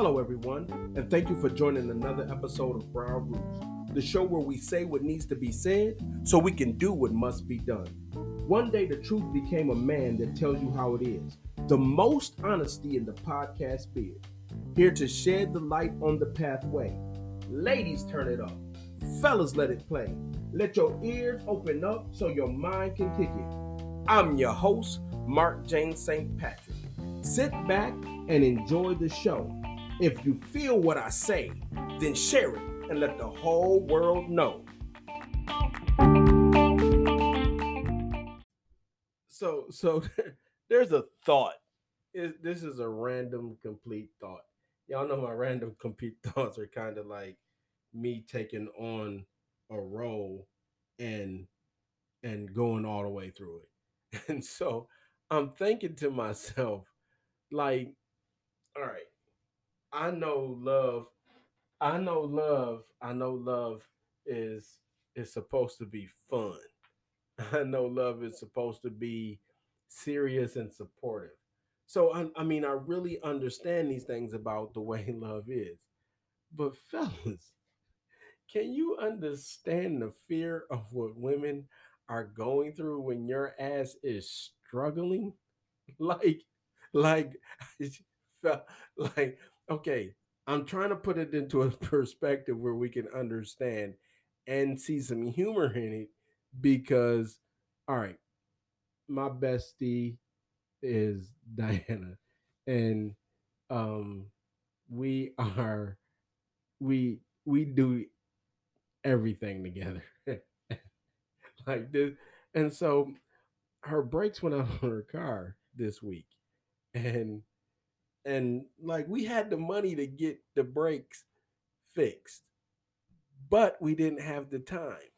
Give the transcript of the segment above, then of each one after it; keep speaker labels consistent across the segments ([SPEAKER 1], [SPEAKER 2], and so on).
[SPEAKER 1] Hello, everyone, and thank you for joining another episode of Brown Roots, the show where we say what needs to be said so we can do what must be done. One day, the truth became a man that tells you how it is. The most honesty in the podcast field. Here to shed the light on the pathway. Ladies, turn it up. Fellas, let it play. Let your ears open up so your mind can kick it. I'm your host, Mark James St. Patrick. Sit back and enjoy the show. If you feel what I say, then share it and let the whole world know. So, so there's a thought. It, this is a random, complete thought. Y'all know my random, complete thoughts are kind of like me taking on a role and and going all the way through it. And so I'm thinking to myself, like, all right, I know love, I know love, I know love is is supposed to be fun. I know love is supposed to be serious and supportive. So I, I mean, I really understand these things about the way love is. But fellas, can you understand the fear of what women are going through when your ass is struggling? Like, like, like, okay, I'm trying to put it into a perspective where we can understand and see some humor in it because, all right, my bestie is Diana, and um, we are we we do everything together. Like this, and so her brakes went out on her car this week, and and like we had the money to get the brakes fixed, but we didn't have the time.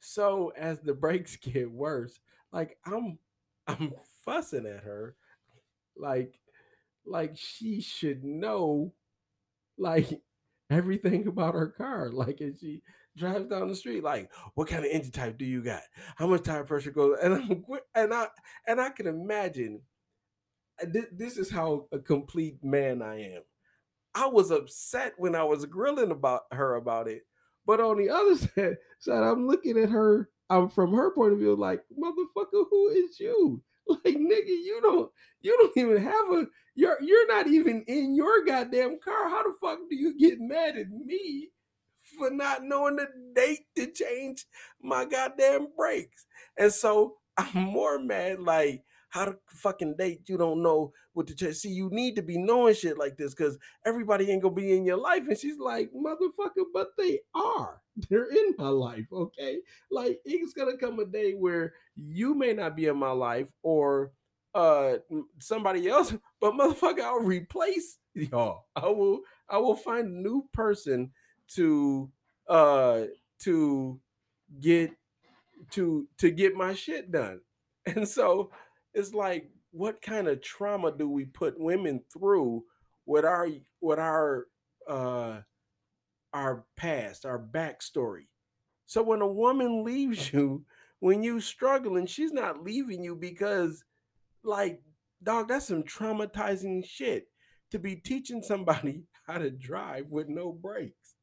[SPEAKER 1] So as the brakes get worse, like I'm I'm fussing at her like like she should know like everything about her car. Like as she drives down the street like what kind of engine type do you got? How much tire pressure goes? And i'm and i and i can imagine uh, this is how a complete man i am i was upset when i was grilling about her about it but on the other side, side i'm looking at her i'm from her point of view like motherfucker who is you like nigga, you don't you don't even have a you're you're not even in your goddamn car. How the fuck do you get mad at me for not knowing the date to change my goddamn brakes? And so I'm more mad like how to fucking date you don't know what to change. See, you need to be knowing shit like this because everybody ain't gonna be in your life. And she's like, motherfucker, but they are. They're in my life, okay? Like it's gonna come a day where you may not be in my life or uh somebody else, but motherfucker, I'll replace y'all. I will I will find a new person to uh to get to to get my shit done. And so it's like what kind of trauma do we put women through with our with our uh our past, our backstory. So when a woman leaves you, when you struggling, she's not leaving you because like dog, that's some traumatizing shit to be teaching somebody how to drive with no brakes.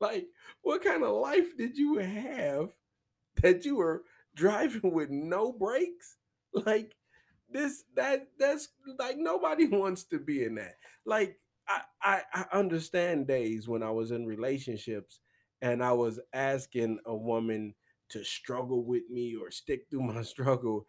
[SPEAKER 1] Like, what kind of life did you have that you were driving with no brakes? Like, this that that's like nobody wants to be in that. Like I, I I understand days when I was in relationships and I was asking a woman to struggle with me or stick through my struggle.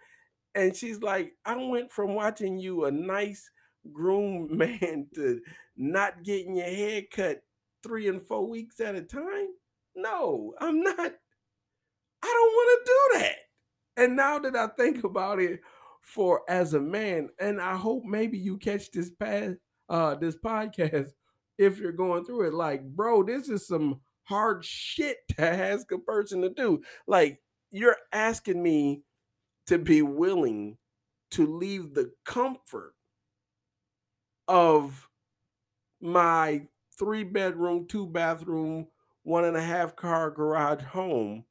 [SPEAKER 1] And she's like, I went from watching you a nice groomed man to not getting your hair cut three and four weeks at a time. No, I'm not. I don't want to do that. And now that I think about it, for as a man, and I hope maybe you catch this past uh this podcast if you're going through it. Like, bro, this is some hard shit to ask a person to do. Like, you're asking me to be willing to leave the comfort of my three bedroom, two bathroom, one and a half car garage home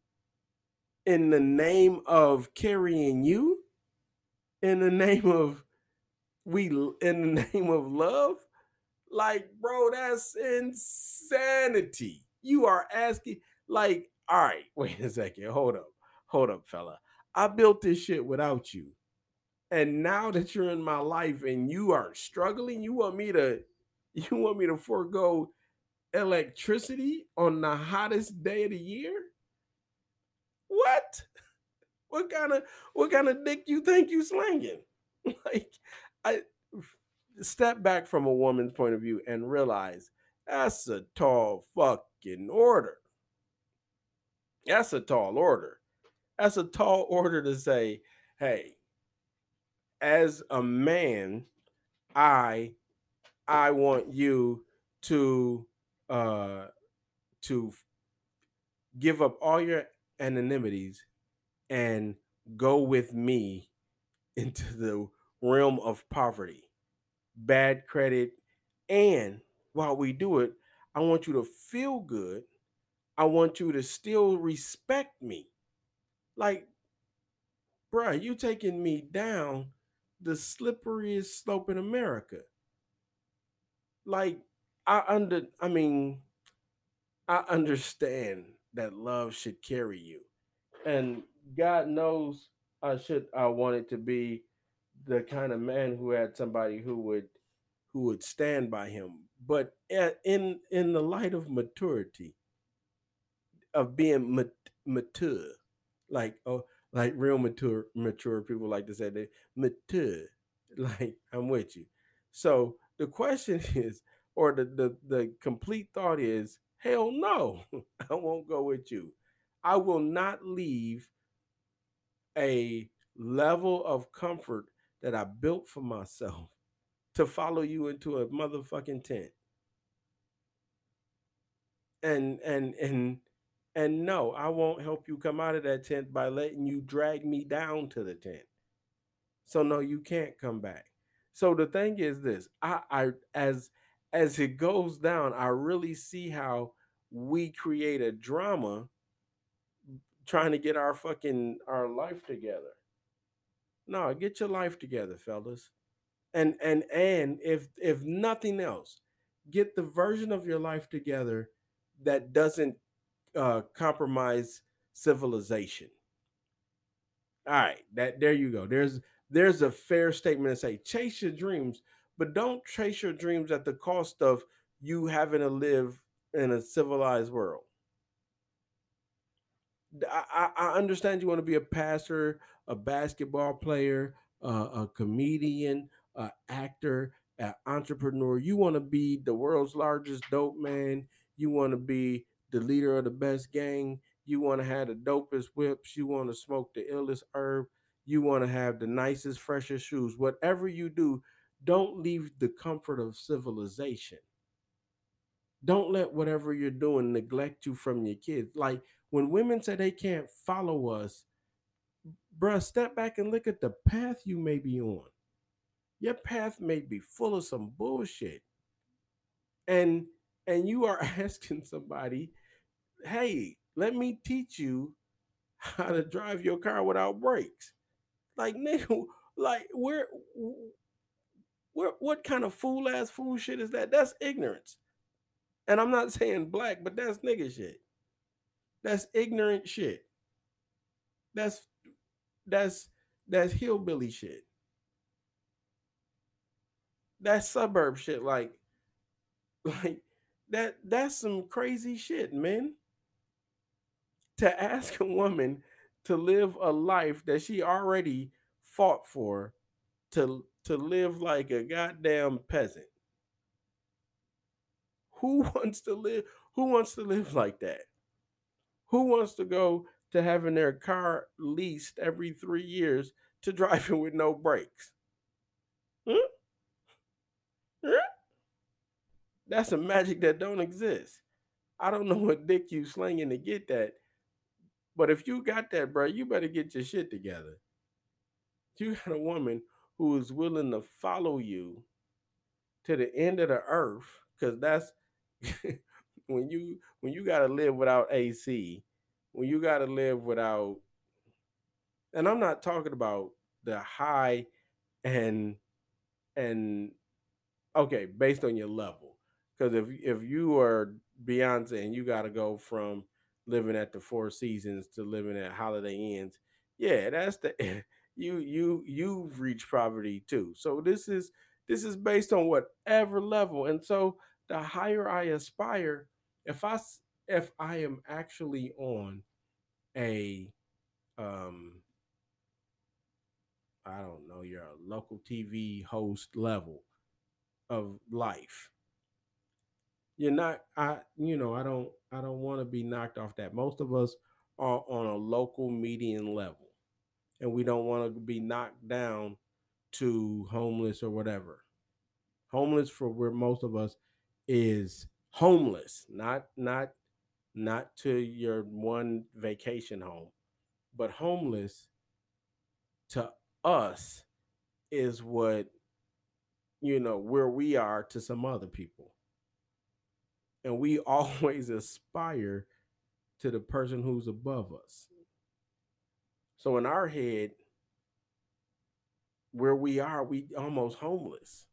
[SPEAKER 1] in the name of carrying you in the name of we in the name of love Like, bro, that's insanity. You are asking, like, all right, wait a second. Hold up. Hold up, fella. I built this shit without you. And now that you're in my life and you are struggling, you want me to you want me to forego electricity on the hottest day of the year? What? What kind of what kind of dick you think you slinging? like I step back from a woman's point of view and realize that's a tall fucking order. That's a tall order. That's a tall order to say, hey, as a man, I I want you to uh to give up all your anonymities and go with me into the realm of poverty, bad credit, and while we do it, I want you to feel good. I want you to still respect me. Like, bruh, you taking me down the slipperiest slope in America. Like, I under I mean, I understand that love should carry you. And God knows I should I wanted to be the kind of man who had somebody who would who would stand by him. But in in the light of maturity, of being mat- mature, like oh, like real mature mature people like to say they mature. Like I'm with you. So the question is, or the the, the complete thought is, hell no, I won't go with you. I will not leave a level of comfort that I built for myself to follow you into a motherfucking tent. And and and and no, I won't help you come out of that tent by letting you drag me down to the tent. So no, you can't come back. So the thing is this, I I as as it goes down, I really see how we create a drama trying to get our fucking our life together. No, get your life together, fellas. And and and if if nothing else, get the version of your life together that doesn't uh, compromise civilization. All right, that there you go. There's there's a fair statement to say chase your dreams, but don't chase your dreams at the cost of you having to live in a civilized world. I, I understand you want to be a pastor, a basketball player, uh, a comedian, an actor, an entrepreneur. You want to be the world's largest dope man. You want to be the leader of the best gang. You want to have the dopest whips. You want to smoke the illest herb. You want to have the nicest, freshest shoes. Whatever you do, don't leave the comfort of civilization. Don't let whatever you're doing neglect you from your kids. Like when women say they can't follow us, bruh, step back and look at the path you may be on. Your path may be full of some bullshit. And and you are asking somebody, hey, let me teach you how to drive your car without brakes. Like nigga, like where where what kind of fool ass fool shit is that? That's ignorance. And I'm not saying black, but that's nigga shit. That's ignorant shit. That's that's that's hillbilly shit. That's suburb shit. Like, like that that's some crazy shit, man. To ask a woman to live a life that she already fought for to to live like a goddamn peasant. Who wants to live who wants to live like that? Who wants to go to having their car leased every 3 years to driving with no brakes? Huh? Huh? That's a magic that don't exist. I don't know what dick you slinging to get that. But if you got that, bro, you better get your shit together. You got a woman who is willing to follow you to the end of the earth, because that's when you when you gotta live without AC, when you gotta live without and I'm not talking about the high and and okay, based on your level. Because if if you are Beyonce and you got to go from living at the Four Seasons to living at Holiday Inns, yeah, that's the you you you've reached poverty too. So this is this is based on whatever level, and so the higher I aspire, if I if I am actually on a um I don't know, you're a local TV host level of life. You're not I you know, I don't I don't want to be knocked off that. Most of us are on a local median level and we don't want to be knocked down to homeless or whatever. Homeless for where most of us is homeless, not not not to your one vacation home, but homeless to us is what you know where we are to some other people and we always aspire to the person who's above us so in our head where we are we almost homeless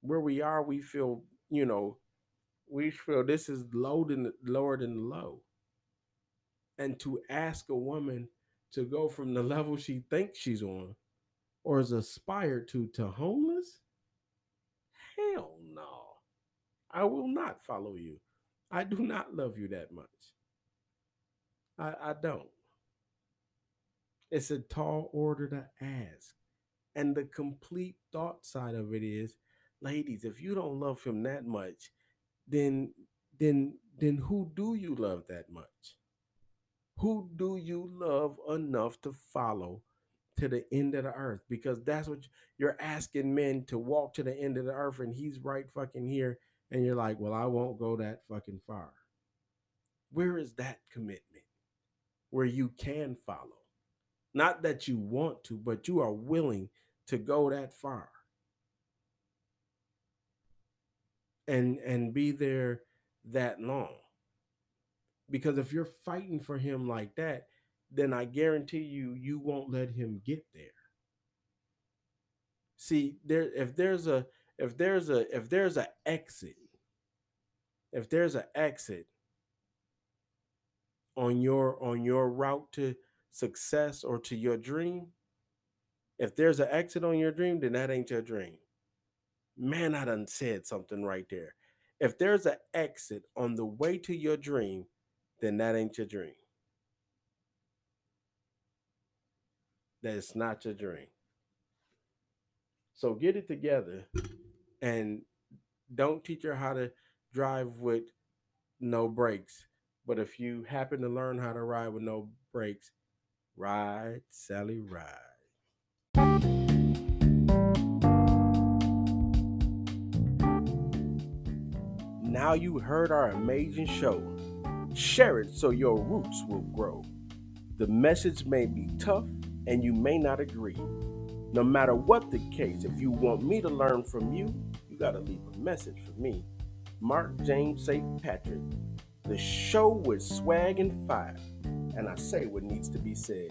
[SPEAKER 1] where we are we feel you know we feel this is low than lower than low and to ask a woman to go from the level she thinks she's on or is aspired to to homeless? Hell no. I will not follow you. I do not love you that much. I, I don't. It's a tall order to ask. And the complete thought side of it is, ladies, if you don't love him that much, then then then who do you love that much? Who do you love enough to follow to the end of the earth? Because that's what you're asking men to walk to the end of the earth, and he's right fucking here. And you're like, well, I won't go that fucking far. Where is that commitment where you can follow? Not that you want to, but you are willing to go that far and and be there that long because if you're fighting for him like that, then I guarantee you, you won't let him get there. See, there if there's a if there's a if there's a exit, if there's an exit on your on your route to success or to your dream, if there's an exit on your dream, then that ain't your dream. Man, I done said something right there. If there's an exit on the way to your dream, then that ain't your dream. That's not your dream. So get it together and don't teach her how to drive with no brakes. But if you happen to learn how to ride with no brakes, ride, Sally, ride. Now you heard our amazing show. Share it so your roots will grow. The message may be tough and you may not agree. No matter what the case, if you want me to learn from you, you got to leave a message for me. Mark James St. Patrick, the show with swag and fire, and I say what needs to be said.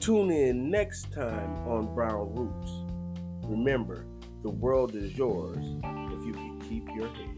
[SPEAKER 1] Tune in next time on Brown Roots. Remember, the world is yours if you can keep your head.